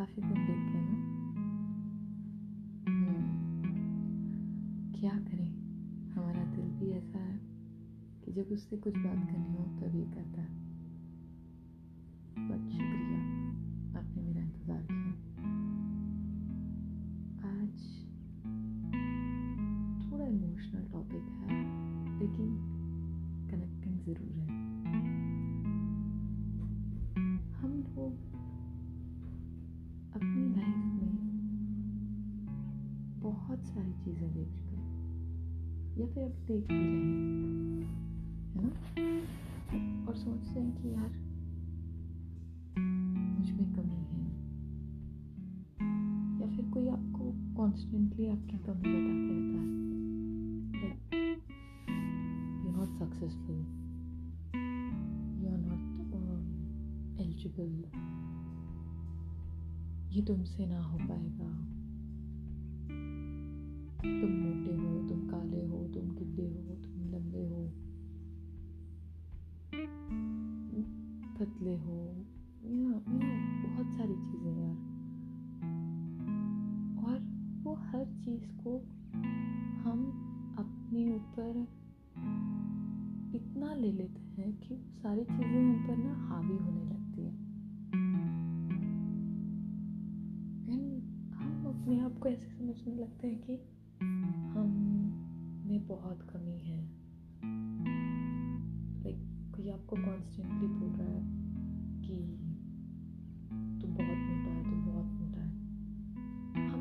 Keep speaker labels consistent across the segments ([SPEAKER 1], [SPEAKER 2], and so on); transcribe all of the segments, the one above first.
[SPEAKER 1] काफ़ी कुछ देख लेना हम्म। क्या करें? हमारा दिल भी ऐसा है कि जब उससे कुछ बात करनी हो, तब ये कहता है। बहुत शुक्रिया। आपने मेरा इंतज़ार किया। आज थोड़ा इमोशनल टॉपिक है, लेकिन कनेक्टिंग ज़रूर है। हम लोग बहुत सारी चीज़ें देख चुके हैं। या फिर अब देख भी रहे हैं, है ना? और सोचते हैं कि यार, मुझमें कमी है। या फिर कोई आपको कॉन्स्टेंटली आपकी कमी बताते रहता है। You not successful you are not eligible ये तुमसे ना हो पाएगा। तुम मोटे हो, तुम काले हो, तुम गिड्डे हो, तुम लंबे हो, पतले हो। या बहुत सारी चीज़ें यार। और वो हर चीज़ को हम अपने ऊपर इतना ले लेते हैं कि सारी चीज़ें हम पर ना हावी होने लगती है। हम अपने आप को ऐसे समझने लगते हैं कि में बहुत कमी है। लाइक कोई आपको कॉन्स्टेंटली बोल रहा है कि तुम बहुत मोटा है, तुम बहुत मोटा है। हम,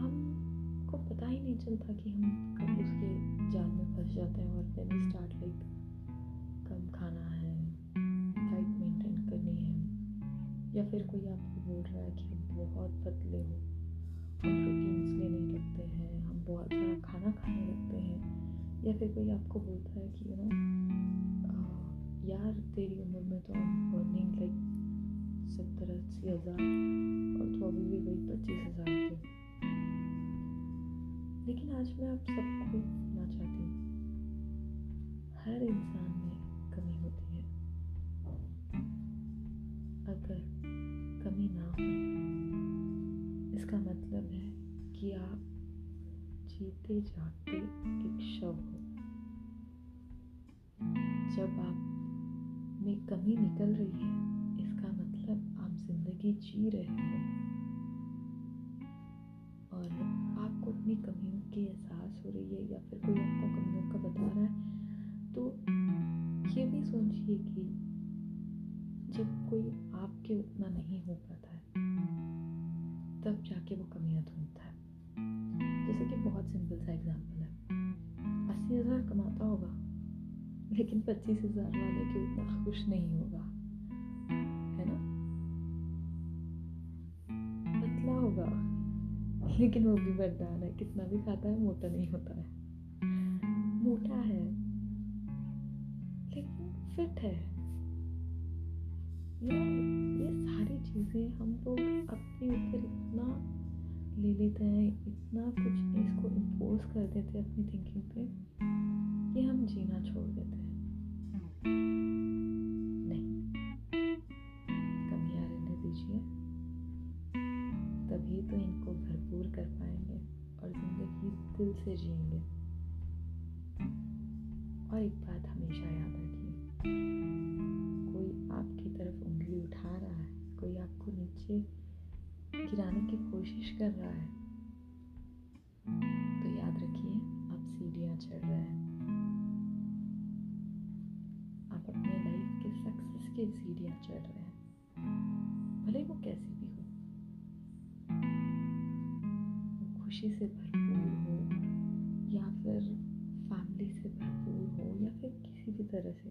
[SPEAKER 1] हमको पता ही नहीं चलता कि हम कब उसके जाल में फंस जाते हैं और देन वी स्टार्ट लाइक कम खाना है डाइट मेंटेन करनी है। या फिर कोई आपको बोल रहा है कि आप बहुत पतले हो हम प्रोटीन्स लेने लगते हैं। या फिर कोई आपको बोलता है कि यू नो यार, तेरी उम्र में तो अर्निंग लाइक सत्तर अस्सी हज़ार और तो अभी भी वही पच्चीस हज़ार पे लेकिन आज मैं आप सबको बोलना चाहती हूँ, हर इंसान में कमी होती है। अगर कमी ना हो, इसका मतलब है कि आप जीते जागते एक शव हो। जब आप में कमी निकल रही है, इसका मतलब आप ज़िंदगी जी रहे हो। और आपको अपनी कमियों की एहसास हो रही है या फिर कोई आपको कमियों का बता रहा है तो ये भी सोचिए कि जब कोई आपके उतना नहीं हो पाता है, तब जाके वो कमियाँ ढूंढता है। जैसे कि बहुत सिंपल सा एग्जांपल है। अस्सी हज़ार लेकिन पच्चीस हज़ार वाले के उतना खुश नहीं होगा। है ना? पतला होगा। लेकिन वो भी वरदान है। कितना भी खाता है मोटा नहीं होता है। मोटा है। लेकिन फिट है। know, ये सारी चीज़ें हम लोग अपने ऊपर इतना ले लेते हैं इतना कुछ इसको इम्पोज कर देते हैं अपनी थिंकिंग पे कि हम जीना दिल से जिएँगे और एक बात हमेशा याद रखिए कोई आपकी तरफ़ उंगली उठा रहा है कोई आपको नीचे गिराने की कोशिश कर रहा है तो याद रखिए आप सीढ़ियाँ चढ़ रहे हैं आप अपने लाइफ के सक्सेस की सीढ़ियाँ चढ़ रहे हैं भले वो कैसी भी हो खुशी से भरपूर तरह से।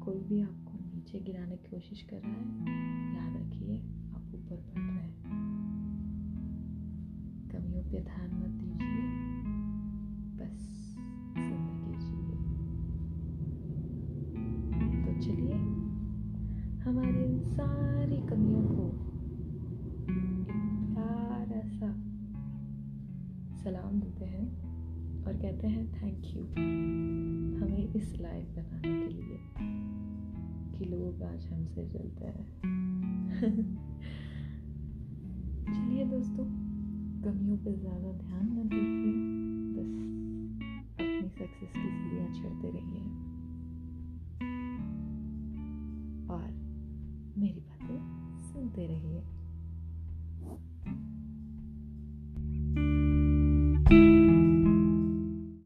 [SPEAKER 1] कोई भी आपको नीचे गिराने की कोशिश कर रहा है, याद रखिए, आप ऊपर बढ़ रहे हैं। कमियों पे ध्यान मत दीजिए। बस ज़िंदगी जिए। तो चलिए, हमारी इन सारी कमियों को एक प्यारा सा सलाम देते हैं। कहते हैं थैंक यू हमें इस लाइफ बनाने के लिए कि लोग आज हमसे जलते हैं। चलिए दोस्तों, कमियों पे ज़्यादा ध्यान न दीजिए। बस अपनी सक्सेस की सीढ़ियाँ चढ़ते रहिए। और मेरी बातें सुनते रहिए।